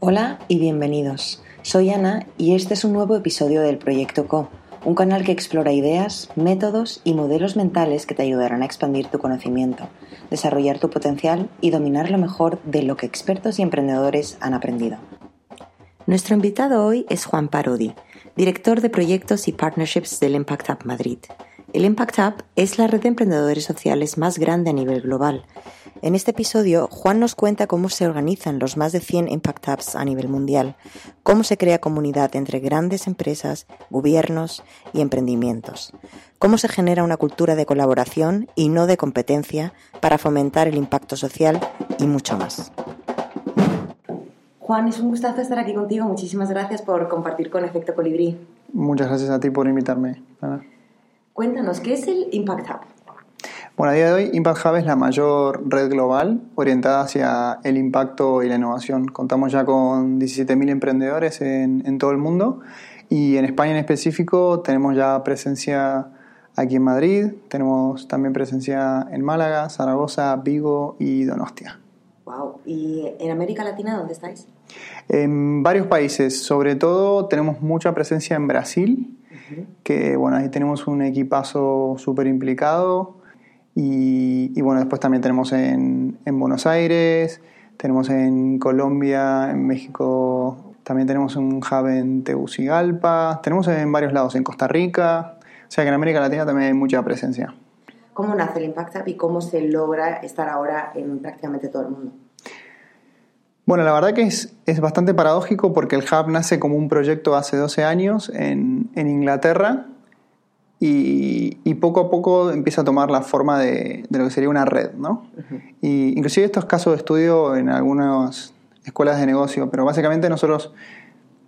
Hola y bienvenidos. Soy Ana y este es un nuevo episodio del Proyecto Co, un canal que explora ideas, métodos y modelos mentales que te ayudarán a expandir tu conocimiento, desarrollar tu potencial y dominar lo mejor de lo que expertos y emprendedores han aprendido. Nuestro invitado hoy es Juan Parodi, director de proyectos y partnerships del Impact Hub Madrid. El Impact Hub es la red de emprendedores sociales más grande a nivel global en este episodio, Juan nos cuenta cómo se organizan los más de 100 Impact Hubs a nivel mundial, cómo se crea comunidad entre grandes empresas, gobiernos y emprendimientos, cómo se genera una cultura de colaboración y no de competencia para fomentar el impacto social y mucho más. Juan, es un gustazo estar aquí contigo. Muchísimas gracias por compartir con Efecto Colibrí. Muchas gracias a ti por invitarme. Cuéntanos, ¿qué es el Impact Hub? Bueno, a día de hoy Impact Hub es la mayor red global orientada hacia el impacto y la innovación. Contamos ya con 17.000 emprendedores en, en, todo el mundo y en España en específico tenemos ya presencia aquí en Madrid, tenemos también presencia en Málaga, Zaragoza, Vigo y Donostia. Wow. ¿Y en América Latina dónde estáis? En varios países, sobre todo tenemos mucha presencia en Brasil, que bueno, ahí tenemos un equipazo súper implicado y, bueno, después también tenemos en, en, Buenos Aires, tenemos en Colombia, en México, también tenemos un hub en Tegucigalpa, tenemos en varios lados, en Costa Rica, o sea que en América Latina también hay mucha presencia. ¿Cómo nace el Impact Hub y cómo se logra estar ahora en prácticamente todo el mundo? Bueno, la verdad que es, es bastante paradójico porque el hub nace como un proyecto hace 12 años en, en Inglaterra y, poco a poco empieza a tomar la forma de, lo que sería una red, ¿no? y inclusive estos casos de estudio en algunas escuelas de negocio, pero básicamente nosotros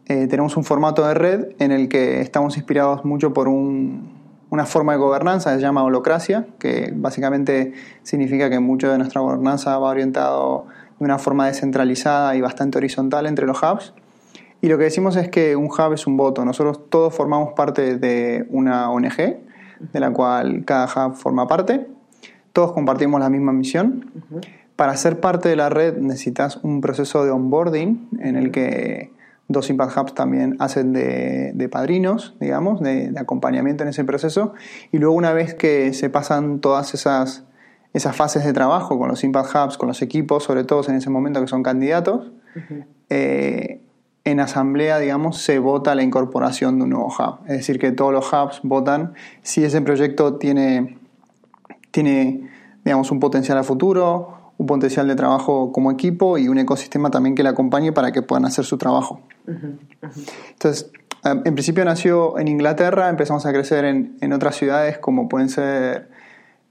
eh, tenemos un formato de red en el que estamos inspirados mucho por una forma de gobernanza, se llama holocracia, que básicamente significa que mucho de nuestra gobernanza va orientado de una forma descentralizada y bastante horizontal entre los hubs. Y lo que decimos es que un hub es un voto. Nosotros todos formamos parte de una ONG, de la cual cada hub forma parte. Todos compartimos la misma misión. Para ser parte de la red necesitas un proceso de onboarding en el que dos Impact Hubs también hacen de, padrinos, digamos, de, acompañamiento en ese proceso. Y luego una vez que se pasan todas esas, esas fases de trabajo con los Impact Hubs, con los equipos, sobre todo en ese momento que son candidatos, en asamblea, digamos, se vota la incorporación de un nuevo hub. Es decir, que todos los hubs votan si ese proyecto tiene, tiene digamos, un potencial a futuro, un potencial de trabajo como equipo y un ecosistema también que le acompañe para que puedan hacer su trabajo. Entonces, eh, en principio nació en Inglaterra, empezamos a crecer en, en otras ciudades como pueden ser,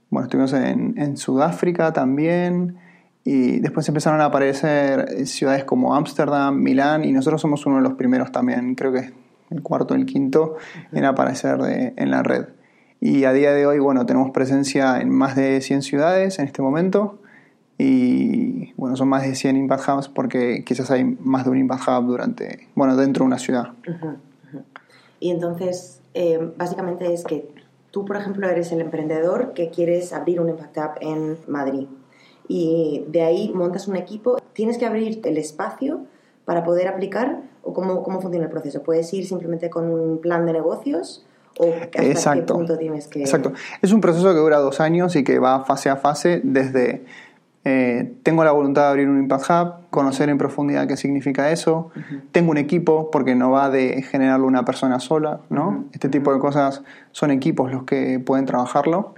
bueno, estuvimos en, en Sudáfrica también, y después empezaron a aparecer ciudades como Ámsterdam, Milán, y nosotros somos uno de los primeros también, creo que el cuarto o el quinto, en aparecer en la red. Y a día de hoy, bueno, tenemos presencia en más de 100 ciudades en este momento. Y bueno, son más de 100 Impact Hubs porque quizás hay más de un Impact Hub durante, bueno, dentro de una ciudad. Y entonces, eh, básicamente es que tú, por ejemplo, eres el emprendedor que quieres abrir un Impact Hub en Madrid y de ahí montas un equipo. ¿Tienes que abrir el espacio para poder aplicar o cómo, cómo funciona el proceso? ¿Puedes ir simplemente con un plan de negocios? ¿O hasta Exacto. qué punto tienes que...? Exacto. Es un proceso que dura dos años y que va fase a fase desde... Eh, tengo la voluntad de abrir un Impact Hub, conocer en profundidad qué significa eso. Tengo un equipo, porque no va de generarlo una persona sola, ¿no? Este tipo de cosas son equipos los que pueden trabajarlo.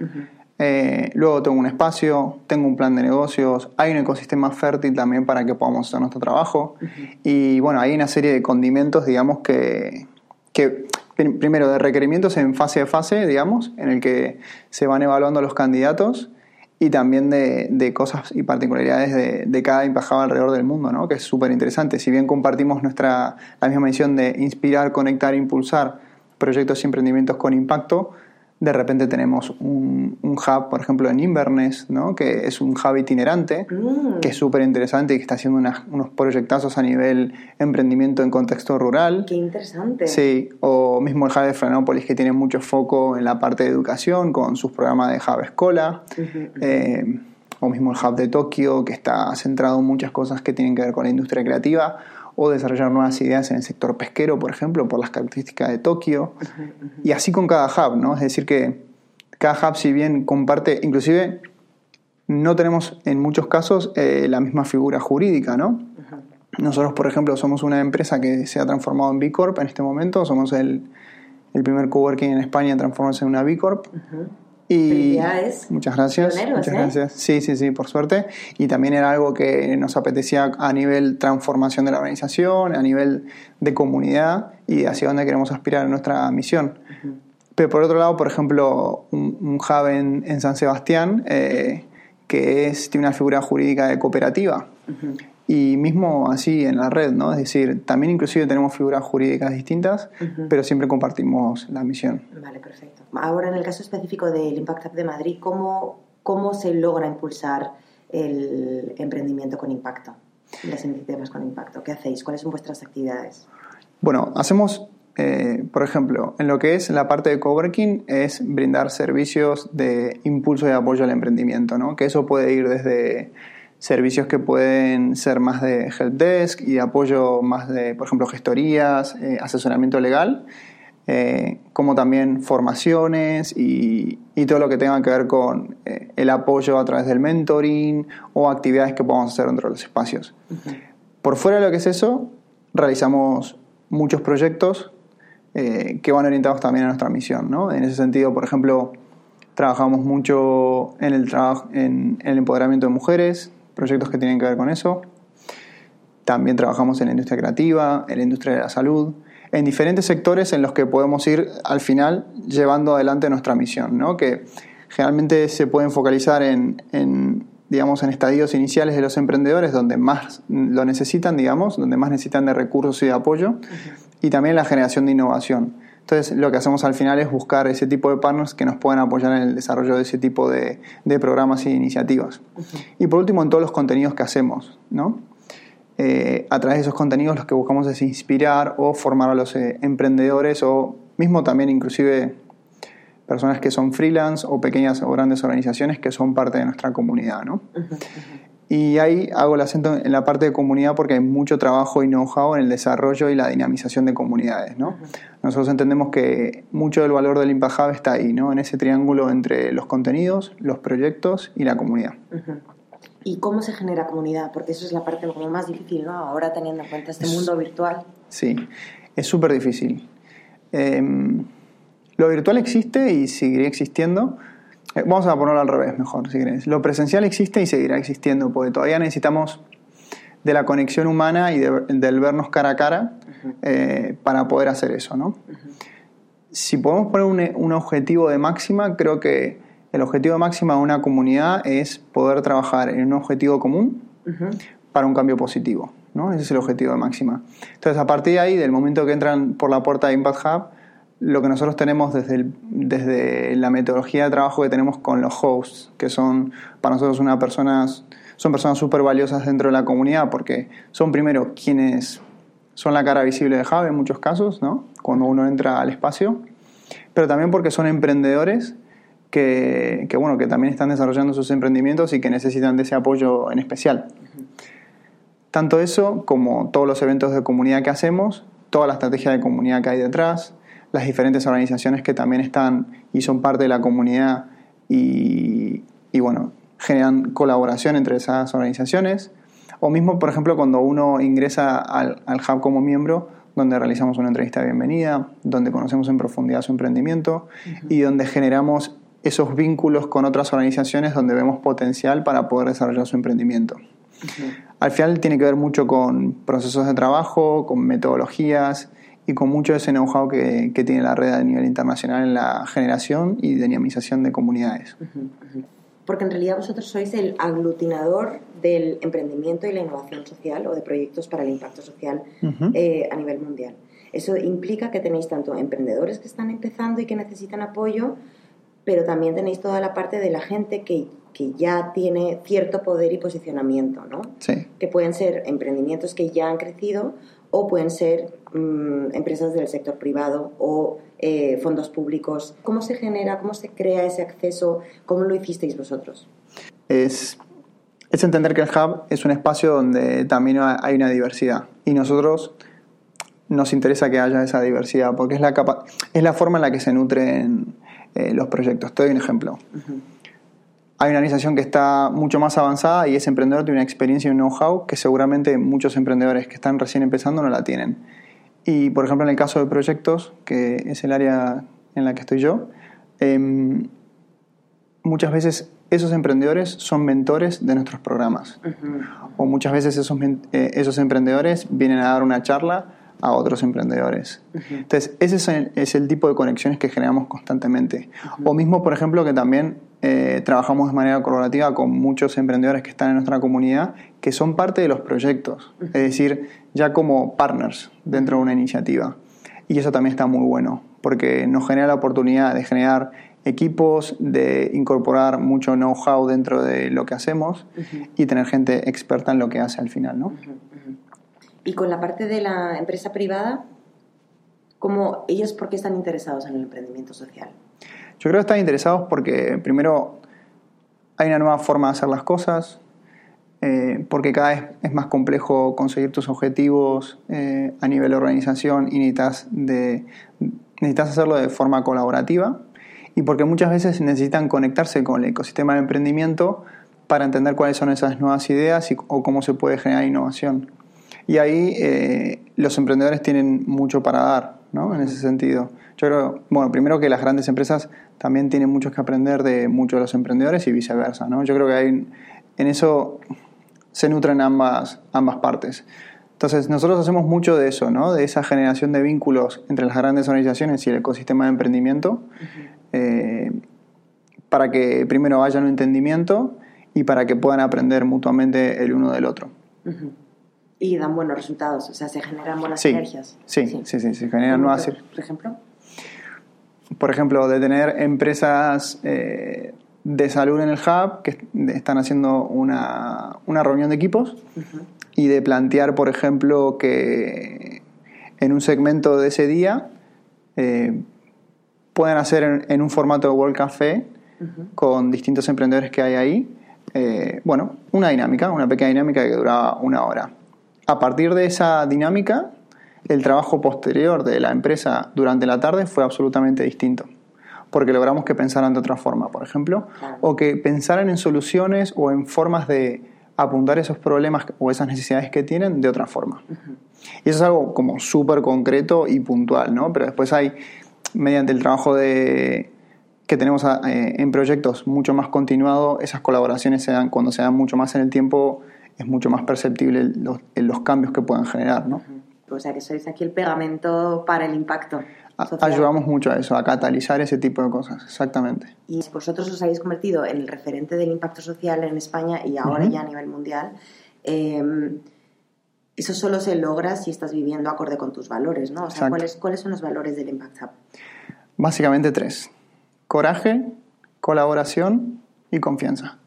Eh, luego tengo un espacio, tengo un plan de negocios, hay un ecosistema fértil también para que podamos hacer nuestro trabajo. Y bueno, hay una serie de condimentos, digamos, que, que primero de requerimientos en fase a fase, digamos, en el que se van evaluando los candidatos y también de, cosas y particularidades de, de cada Hub alrededor del mundo, ¿no? que es súper interesante. Si bien compartimos nuestra, la misma misión de inspirar, conectar, impulsar proyectos y emprendimientos con impacto, de repente tenemos un, hub, por ejemplo, en Inverness, ¿no? que es un hub itinerante, mm. que es súper interesante y que está haciendo unos proyectazos a nivel emprendimiento en contexto rural. Qué interesante. Sí, o mismo el hub de Florianópolis, que tiene mucho foco en la parte de educación con sus programas de Hub Escola. Eh, o mismo el hub de Tokio, que está centrado en muchas cosas que tienen que ver con la industria creativa o desarrollar nuevas ideas en el sector pesquero, por ejemplo, por las características de Tokio. Y así con cada hub, ¿no? Es decir, que cada hub, si bien comparte, inclusive no tenemos en muchos casos eh, la misma figura jurídica, ¿no? Nosotros, por ejemplo, somos una empresa que se ha transformado en B Corp en este momento, somos el, el primer coworking en España transformarse en una B Corp. Y muchas gracias. muchas ¿eh? gracias. Sí, sí, sí, por suerte. Y también era algo que nos apetecía a nivel transformación de la organización, a nivel de comunidad y hacia dónde queremos aspirar en nuestra misión. Pero por otro lado, por ejemplo, un, un hub en, San Sebastián, eh, que es, tiene una figura jurídica de cooperativa y mismo así en la red, ¿no? Es decir, también inclusive tenemos figuras jurídicas distintas, pero siempre compartimos la misión. Vale, perfecto. Ahora, en el caso específico del Impact Hub de Madrid, ¿cómo, cómo se logra impulsar el emprendimiento con impacto? Las iniciativas con impacto. ¿Qué hacéis? ¿Cuáles son vuestras actividades? Bueno, hacemos, eh, por ejemplo, en lo que es la parte de coworking, es brindar servicios de impulso y apoyo al emprendimiento, ¿no? Que eso puede ir desde servicios que pueden ser más de helpdesk y de apoyo más de, por ejemplo, gestorías, eh, asesoramiento legal, eh, como también formaciones y, todo lo que tenga que ver con eh, el apoyo a través del mentoring o actividades que podamos hacer dentro de los espacios. Por fuera de lo que es eso, realizamos muchos proyectos que van orientados también a nuestra misión. ¿no? En ese sentido, por ejemplo, trabajamos mucho en el, trabajo, en el empoderamiento de mujeres, proyectos que tienen que ver con eso. También trabajamos en la industria creativa, en la industria de la salud, en diferentes sectores en los que podemos ir al final llevando adelante nuestra misión, ¿no? que generalmente se pueden focalizar en, en, digamos, en estadios iniciales de los emprendedores donde más lo necesitan, digamos, donde más necesitan de recursos y de apoyo, y también la generación de innovación. Entonces, lo que hacemos al final es buscar ese tipo de partners que nos puedan apoyar en el desarrollo de ese tipo de, programas e iniciativas. Y por último, en todos los contenidos que hacemos, ¿no? Eh, a través de esos contenidos lo que buscamos es inspirar o formar a los eh, emprendedores o mismo también inclusive personas que son freelance o pequeñas o grandes organizaciones que son parte de nuestra comunidad, ¿no? Y ahí hago el acento en la parte de comunidad porque hay mucho trabajo y know-how en el desarrollo y la dinamización de comunidades. ¿no? Nosotros entendemos que mucho del valor del Impact Hub está ahí, ¿no? en ese triángulo entre los contenidos, los proyectos y la comunidad. ¿Y cómo se genera comunidad? Porque eso es la parte como más difícil, ¿no? Ahora teniendo en cuenta este mundo virtual. Sí, es súper difícil. Em, lo virtual existe y seguirá existiendo, eh, vamos a ponerlo al revés mejor, si querés. Lo presencial existe y seguirá existiendo, porque todavía necesitamos de la conexión humana y del vernos cara a cara eh, para poder hacer eso, ¿no? Si podemos poner un, objetivo de máxima, creo que el objetivo de máxima de una comunidad es poder trabajar en un objetivo común para un cambio positivo, ¿no? Ese es el objetivo de máxima. Entonces, a partir de ahí, del momento que entran por la puerta de Impact Hub, lo que nosotros tenemos desde, desde la metodología de trabajo que tenemos con los hosts, que son para nosotros una personas, son personas súper valiosas dentro de la comunidad porque son primero quienes son la cara visible de Java en muchos casos, ¿no? cuando uno entra al espacio, pero también porque son emprendedores que, que, bueno, que también están desarrollando sus emprendimientos y que necesitan de ese apoyo en especial. Tanto eso como todos los eventos de comunidad que hacemos, toda la estrategia de comunidad que hay detrás, las diferentes organizaciones que también están y son parte de la comunidad y, bueno, generan colaboración entre esas organizaciones. O mismo, por ejemplo, cuando uno ingresa al, hub como miembro, donde realizamos una entrevista de bienvenida, donde conocemos en profundidad su emprendimiento y donde generamos esos vínculos con otras organizaciones donde vemos potencial para poder desarrollar su emprendimiento. Al final tiene que ver mucho con procesos de trabajo, con metodologías y con mucho de ese know-how que, que, tiene la red a nivel internacional en la generación y dinamización de comunidades. porque en realidad vosotros sois el aglutinador del emprendimiento y la innovación social o de proyectos para el impacto social eh, a nivel mundial. Eso implica que tenéis tanto emprendedores que están empezando y que necesitan apoyo, pero también tenéis toda la parte de la gente que, que ya tiene cierto poder y posicionamiento, ¿no? Sí. Que pueden ser emprendimientos que ya han crecido o pueden ser mm, empresas del sector privado o eh, fondos públicos. ¿Cómo se genera, cómo se crea ese acceso? ¿Cómo lo hicisteis vosotros? Es, es entender que el hub es un espacio donde también hay una diversidad y nosotros nos interesa que haya esa diversidad porque es la, capa es la forma en la que se nutren eh, los proyectos. Te doy un ejemplo. Hay una organización que está mucho más avanzada y ese emprendedor tiene una experiencia y un know-how que seguramente muchos emprendedores que están recién empezando no la tienen. Y, por ejemplo, en el caso de proyectos, que es el área en la que estoy yo, em, muchas veces esos emprendedores son mentores de nuestros programas. O muchas veces esos, eh, esos emprendedores vienen a dar una charla a otros emprendedores. Entonces, ese es el, tipo de conexiones que generamos constantemente. O mismo, por ejemplo, que también eh, trabajamos de manera colaborativa con muchos emprendedores que están en nuestra comunidad, que son parte de los proyectos, es decir, ya como partners dentro de una iniciativa. Y eso también está muy bueno, porque nos genera la oportunidad de generar equipos, de incorporar mucho know-how dentro de lo que hacemos y tener gente experta en lo que hace al final, ¿no? Y con la parte de la empresa privada, ¿cómo ellos por qué están interesados en el emprendimiento social? Yo creo que están interesados porque primero hay una nueva forma de hacer las cosas, eh, porque cada vez es más complejo conseguir tus objetivos eh, a nivel de organización y necesitas, hacerlo de forma colaborativa y porque muchas veces necesitan conectarse con el ecosistema de emprendimiento para entender cuáles son esas nuevas ideas y, o cómo se puede generar innovación. Y ahí eh, los emprendedores tienen mucho para dar, ¿no? En ese sentido. Yo creo, bueno, primero que las grandes empresas también tienen mucho que aprender de muchos de los emprendedores y viceversa, ¿no? Yo creo que hay, en eso se nutren ambas, ambas partes. Entonces, nosotros hacemos mucho de eso, ¿no? De esa generación de vínculos entre las grandes organizaciones y el ecosistema de emprendimiento, eh, para que primero haya un entendimiento y para que puedan aprender mutuamente el uno del otro y dan buenos resultados, o sea, se generan buenas sinergias. Sí, sí, sí, se generan nuevas. Por ejemplo. Por ejemplo, de tener empresas eh, de salud en el hub que están haciendo una, una reunión de equipos y de plantear, por ejemplo, que en un segmento de ese día eh, puedan hacer en, un formato de World Café con distintos emprendedores que hay ahí. Eh, bueno, una dinámica, una pequeña dinámica que duraba una hora a partir de esa dinámica, el trabajo posterior de la empresa durante la tarde fue absolutamente distinto. Porque logramos que pensaran de otra forma, por ejemplo, o que pensaran en soluciones o en formas de apuntar esos problemas o esas necesidades que tienen de otra forma. Y eso es algo como súper concreto y puntual, ¿no? Pero después hay, mediante el trabajo de, que tenemos eh, en proyectos mucho más continuado, esas colaboraciones se dan, cuando se dan mucho más en el tiempo, es mucho más perceptible los, los cambios que pueden generar, ¿no? O sea, que sois aquí el pegamento para el impacto. Social. Ayudamos mucho a eso, a catalizar ese tipo de cosas, exactamente. Y vosotros os habéis convertido en el referente del impacto social en España y ahora ya a nivel mundial. Em, eso solo se logra si estás viviendo acorde con tus valores, ¿no? O sea, ¿cuáles, ¿cuáles son los valores del Impact Hub? Básicamente tres. Coraje, colaboración y confianza.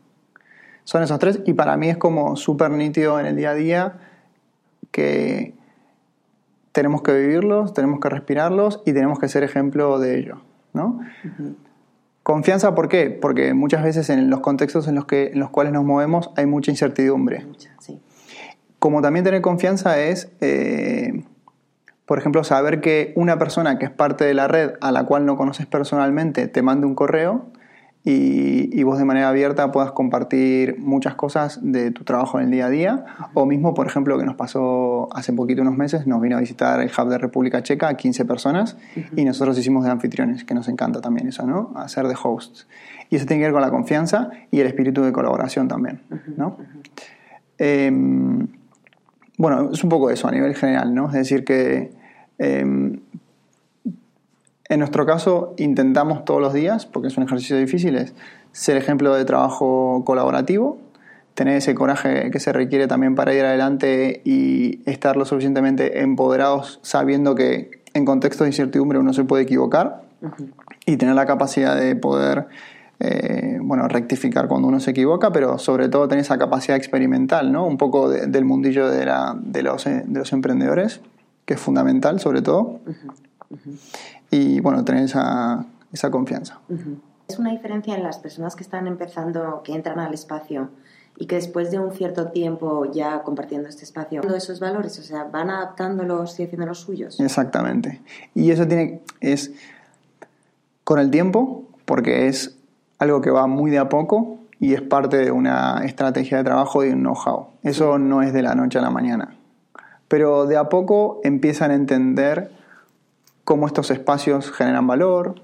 Son esos tres y para mí es como súper nítido en el día a día que tenemos que vivirlos, tenemos que respirarlos y tenemos que ser ejemplo de ello. ¿no? Confianza, ¿por qué? Porque muchas veces en los contextos en los, que, en los cuales nos movemos hay mucha incertidumbre. Como también tener confianza es, eh, por ejemplo, saber que una persona que es parte de la red a la cual no conoces personalmente te mande un correo y, vos de manera abierta puedas compartir muchas cosas de tu trabajo en el día a día. O mismo, por ejemplo, que nos pasó hace poquito, unos meses, nos vino a visitar el Hub de República Checa, 15 personas, y nosotros hicimos de anfitriones, que nos encanta también eso, ¿no? Hacer de hosts. Y eso tiene que ver con la confianza y el espíritu de colaboración también, ¿no? Em, bueno, es un poco eso a nivel general, ¿no? Es decir, que em, En nuestro caso, intentamos todos los días, porque es un ejercicio difícil, es ser ejemplo de trabajo colaborativo, tener ese coraje que se requiere también para ir adelante y estar lo suficientemente empoderados sabiendo que en contextos de incertidumbre uno se puede equivocar y tener la capacidad de poder eh, bueno, rectificar cuando uno se equivoca, pero sobre todo tener esa capacidad experimental, ¿no? Un poco del mundillo de, la, de, los, de, los, emprendedores, que es fundamental sobre todo. Y bueno, tener esa, esa confianza. Es una diferencia en las personas que están empezando, que entran al espacio y que después de un cierto tiempo ya compartiendo este espacio, esos valores, o sea, van adaptándolos y haciendo los suyos. Exactamente. Y eso tiene, es con el tiempo, porque es algo que va muy de a poco y es parte de una estrategia de trabajo y un know-how. Eso no es de la noche a la mañana. Pero de a poco empiezan a entender cómo estos espacios generan valor,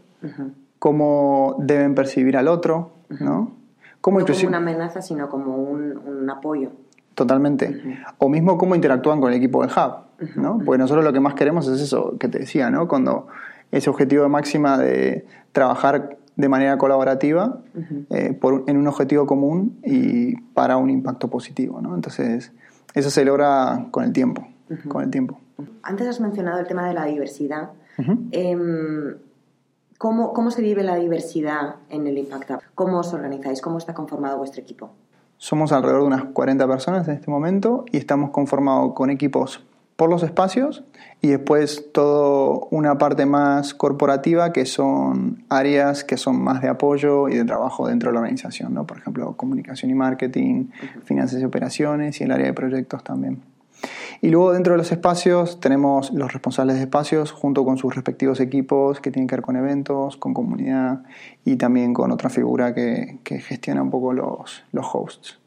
cómo deben percibir al otro, ¿no? Como no como una amenaza, sino como un, apoyo. Totalmente. O mismo cómo interactúan con el equipo del hub, ¿no? Porque nosotros lo que más queremos es eso que te decía, ¿no? Cuando ese objetivo de máxima de trabajar de manera colaborativa eh, por, en un objetivo común y para un impacto positivo, ¿no? Entonces, eso se logra con el tiempo, con el tiempo. Antes has mencionado el tema de la diversidad. ¿Cómo, ¿Cómo, se vive la diversidad en el Impact Hub? ¿Cómo os organizáis? ¿Cómo está conformado vuestro equipo? Somos alrededor de unas 40 personas en este momento y estamos conformados con equipos por los espacios y después toda una parte más corporativa que son áreas que son más de apoyo y de trabajo dentro de la organización, ¿no? por ejemplo, comunicación y marketing, finanzas y operaciones y el área de proyectos también. Y luego dentro de los espacios tenemos los responsables de espacios junto con sus respectivos equipos que tienen que ver con eventos, con comunidad y también con otra figura que, gestiona un poco los, los hosts.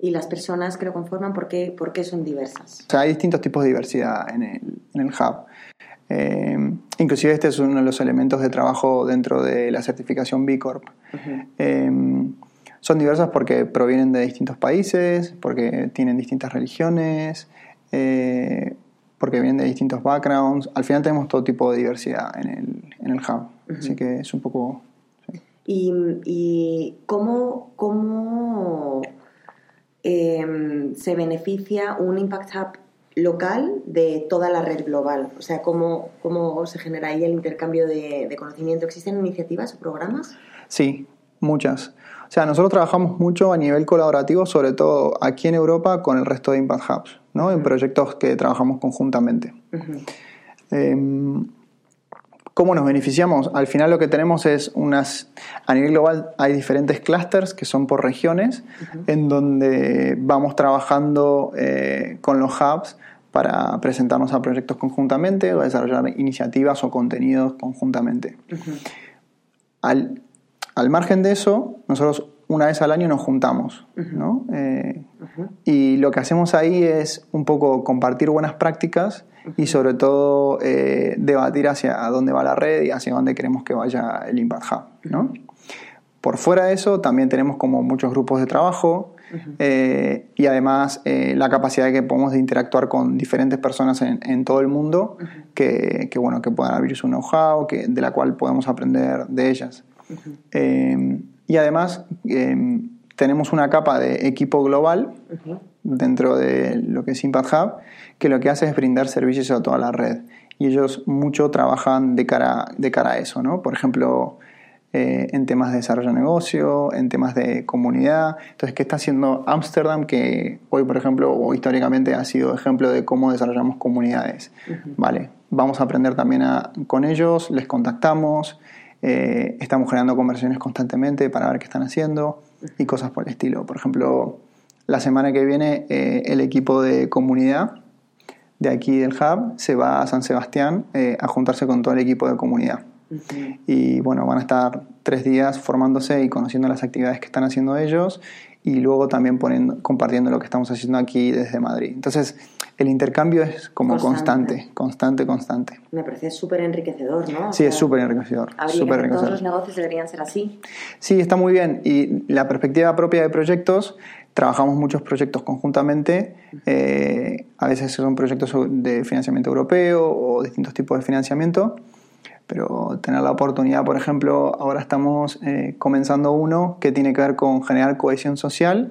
¿Y las personas que lo conforman, por qué, por qué son diversas? O sea, hay distintos tipos de diversidad en el, en el hub. Eh, inclusive este es uno de los elementos de trabajo dentro de la certificación B Corp. Eh, son diversas porque provienen de distintos países, porque tienen distintas religiones, eh, porque vienen de distintos backgrounds. Al final tenemos todo tipo de diversidad en el, en el hub, así que es un poco... ¿Y, cómo, cómo em, se beneficia un Impact Hub local de toda la red global? O sea, ¿cómo, cómo se genera ahí el intercambio de, de conocimiento? ¿Existen iniciativas o programas? Sí, muchas. O sea, nosotros trabajamos mucho a nivel colaborativo, sobre todo aquí en Europa, con el resto de Impact Hubs, ¿no? en proyectos que trabajamos conjuntamente. Em, ¿Cómo nos beneficiamos? Al final lo que tenemos es unas, a nivel global hay diferentes clusters que son por regiones, en donde vamos trabajando eh, con los hubs para presentarnos a proyectos conjuntamente o desarrollar iniciativas o contenidos conjuntamente. Al, al margen de eso, nosotros una vez al año nos juntamos, ¿no? Eh, y lo que hacemos ahí es un poco compartir buenas prácticas y sobre todo eh, debatir hacia dónde va la red y hacia dónde queremos que vaya el Impact Hub, ¿no? Por fuera de eso, también tenemos como muchos grupos de trabajo eh, y además la capacidad de que podemos interactuar con diferentes personas en, todo el mundo que, bueno, que puedan abrir su know-how, de la cual podemos aprender de ellas. Y además em, tenemos una capa de equipo global dentro de lo que es Impact Hub, que lo que hace es brindar servicios a toda la red. Y ellos mucho trabajan de cara, de cara a eso, ¿no? Por ejemplo, eh, en temas de desarrollo de negocio, en temas de comunidad. Entonces, ¿qué está haciendo Ámsterdam? Que hoy, por ejemplo, o históricamente ha sido ejemplo de cómo desarrollamos comunidades. Vale, vamos a aprender también con ellos, les contactamos, eh, estamos generando conversaciones constantemente para ver qué están haciendo y cosas por el estilo. Por ejemplo, la semana que viene eh, el equipo de comunidad de aquí del Hub se va a San Sebastián eh, a juntarse con todo el equipo de comunidad. Y bueno, van a estar tres días formándose y conociendo las actividades que están haciendo ellos y luego también poniendo, compartiendo lo que estamos haciendo aquí desde Madrid. Entonces, el intercambio es como constante, constante, constante. Me parece súper enriquecedor, ¿no? sí, es súper enriquecedor. Super enriquecedor. Todos los negocios deberían ser así. Sí, está muy bien. Y la perspectiva propia de proyectos, trabajamos muchos proyectos conjuntamente. Eh, a veces son proyectos de financiamiento europeo o distintos tipos de financiamiento. Pero tener la oportunidad, por ejemplo, ahora estamos eh, comenzando uno que tiene que ver con generar cohesión social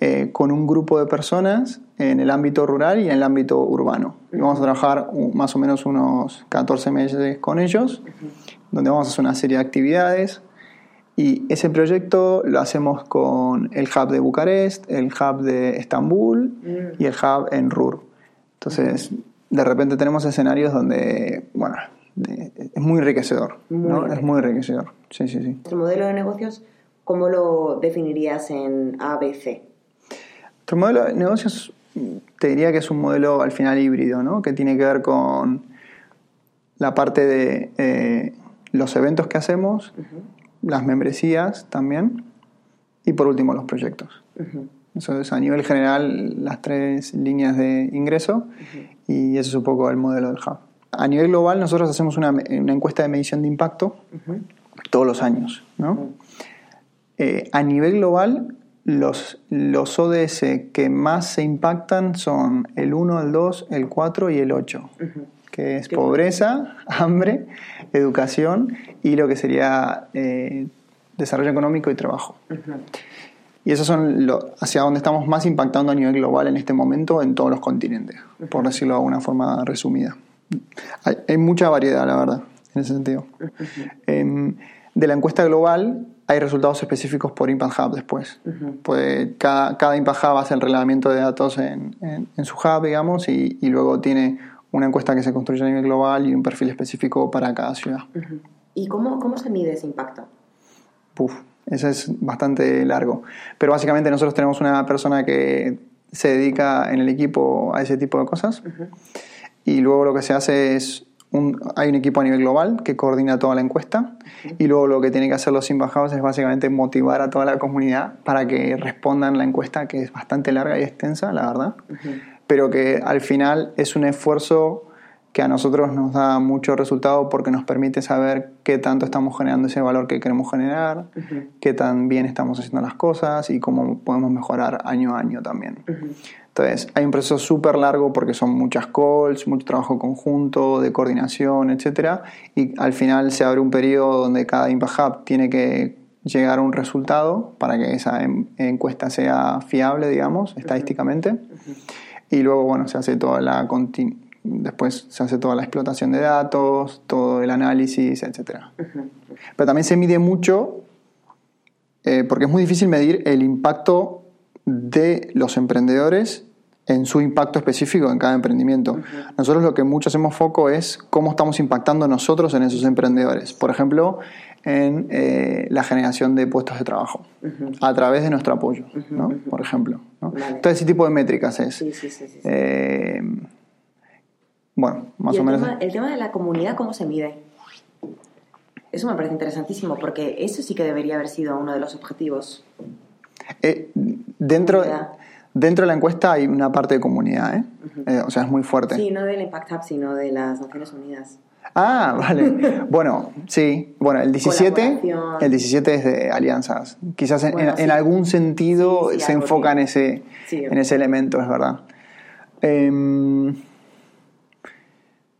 eh, con un grupo de personas en el ámbito rural y en el ámbito urbano. Y vamos a trabajar más o menos unos 14 meses con ellos, donde vamos a hacer una serie de actividades. Y ese proyecto lo hacemos con el hub de Bucarest, el hub de Estambul mm. y el hub en Ruhr. Entonces, de repente tenemos escenarios donde, bueno, es muy enriquecedor. ¿no? Es muy enriquecedor. Sí, sí, sí. ¿Tu modelo de negocios, cómo lo definirías en ABC? Tu modelo de negocios te diría que es un modelo al final híbrido, ¿no? que tiene que ver con la parte de eh, los eventos que hacemos, las membresías también, y por último los proyectos. Eso es a nivel general las tres líneas de ingreso y eso es un poco el modelo del hub. A nivel global nosotros hacemos una, encuesta de medición de impacto todos los años. ¿no? Eh, a nivel global los, los ODS que más se impactan son el 1, el 2, el 4 y el 8, que es pobreza, hambre, educación y lo que sería eh, desarrollo económico y trabajo. Y esos son lo, hacia donde estamos más impactando a nivel global en este momento en todos los continentes, por decirlo de alguna forma resumida. Hay, mucha variedad, la verdad, en ese sentido. Em, de la encuesta global, hay resultados específicos por Impact Hub después. cada, cada, Impact Hub hace el relevamiento de datos en, su hub, digamos, y, luego tiene una encuesta que se construye a nivel global y un perfil específico para cada ciudad. ¿Y cómo, cómo se mide ese impacto? Puf, ese es bastante largo. Pero básicamente nosotros tenemos una persona que se dedica en el equipo a ese tipo de cosas. Y luego lo que se hace es hay un equipo a nivel global que coordina toda la encuesta. Y luego lo que tienen que hacer los embajados es básicamente motivar a toda la comunidad para que respondan la encuesta que es bastante larga y extensa, la verdad, pero que al final es un esfuerzo que a nosotros nos da mucho resultado porque nos permite saber qué tanto estamos generando ese valor que queremos generar, qué tan bien estamos haciendo las cosas y cómo podemos mejorar año a año también. Entonces, hay un proceso súper largo porque son muchas calls, mucho trabajo conjunto, de coordinación, etc. Y al final se abre un periodo donde cada Impact Hub tiene que llegar a un resultado para que esa encuesta sea fiable, digamos, estadísticamente. Y luego, bueno, se hace toda la después se hace toda la explotación de datos, todo el análisis, etc. Pero también se mide mucho, eh, porque es muy difícil medir el impacto de los emprendedores en su impacto específico en cada emprendimiento. Nosotros lo que mucho hacemos foco es cómo estamos impactando nosotros en esos emprendedores. Por ejemplo, en eh, la generación de puestos de trabajo a través de nuestro apoyo, ¿no? por ejemplo. Todo ese tipo de métricas es. Sí, sí, sí, eh, bueno, más o menos. el tema de la comunidad, ¿cómo se mide? Eso me parece interesantísimo porque eso sí que debería haber sido uno de los objetivos. Eh, dentro, dentro de la encuesta hay una parte de comunidad, ¿eh? ¿eh? o sea, es muy fuerte. Sí, no del Impact Hub, sino de las Naciones Unidas. Ah, vale. bueno, sí. Bueno, el 17, el 17 es de alianzas. Quizás en, algún sentido se enfoca en ese, en ese elemento, es verdad. Em,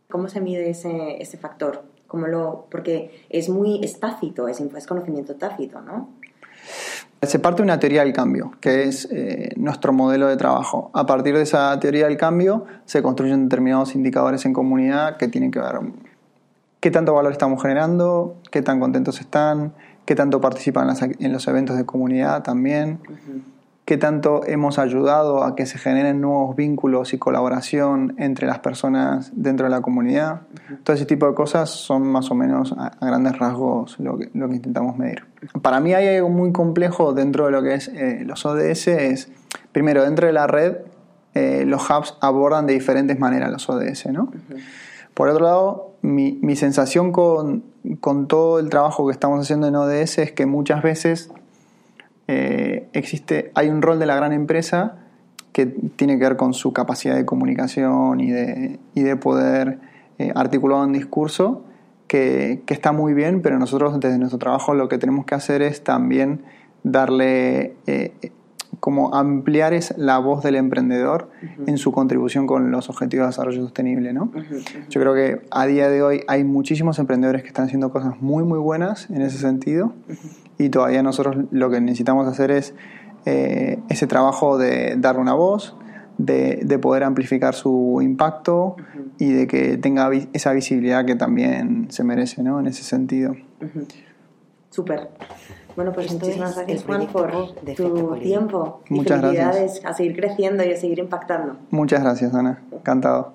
¿Cómo se mide ese, ese factor? ¿Cómo lo, porque es muy es tácito, es, es conocimiento tácito, ¿no? Se parte una teoría del cambio, que es eh, nuestro modelo de trabajo. A partir de esa teoría del cambio se construyen determinados indicadores en comunidad que tienen que ver qué tanto valor estamos generando, qué tan contentos están, qué tanto participan en, los eventos de comunidad también, qué tanto hemos ayudado a que se generen nuevos vínculos y colaboración entre las personas dentro de la comunidad. Todo ese tipo de cosas son más o menos a, grandes rasgos lo que, lo que, intentamos medir. Para mí hay algo muy complejo dentro de lo que es eh, los ODS, es, primero, dentro de la red, eh, los hubs abordan de diferentes maneras los ODS, ¿no? Por otro lado, mi, mi sensación con, con todo el trabajo que estamos haciendo en ODS es que muchas veces eh, existe, hay un rol de la gran empresa que tiene que ver con su capacidad de comunicación y de, y de poder eh, articular un discurso que, que, está muy bien, pero nosotros desde nuestro trabajo lo que tenemos que hacer es también darle, eh, como ampliar es la voz del emprendedor en su contribución con los objetivos de desarrollo sostenible. ¿no? Yo creo que a día de hoy hay muchísimos emprendedores que están haciendo cosas muy, muy buenas en ese sentido y todavía nosotros lo que necesitamos hacer es eh, ese trabajo de darle una voz, de, de poder amplificar su impacto y de que tenga esa visibilidad que también se merece ¿no? en ese sentido. Súper. Bueno, pues muchísimas gracias Juan por tu tiempo. Muchas y felicidades a seguir creciendo y a seguir impactando. Muchas gracias, Ana. Encantado.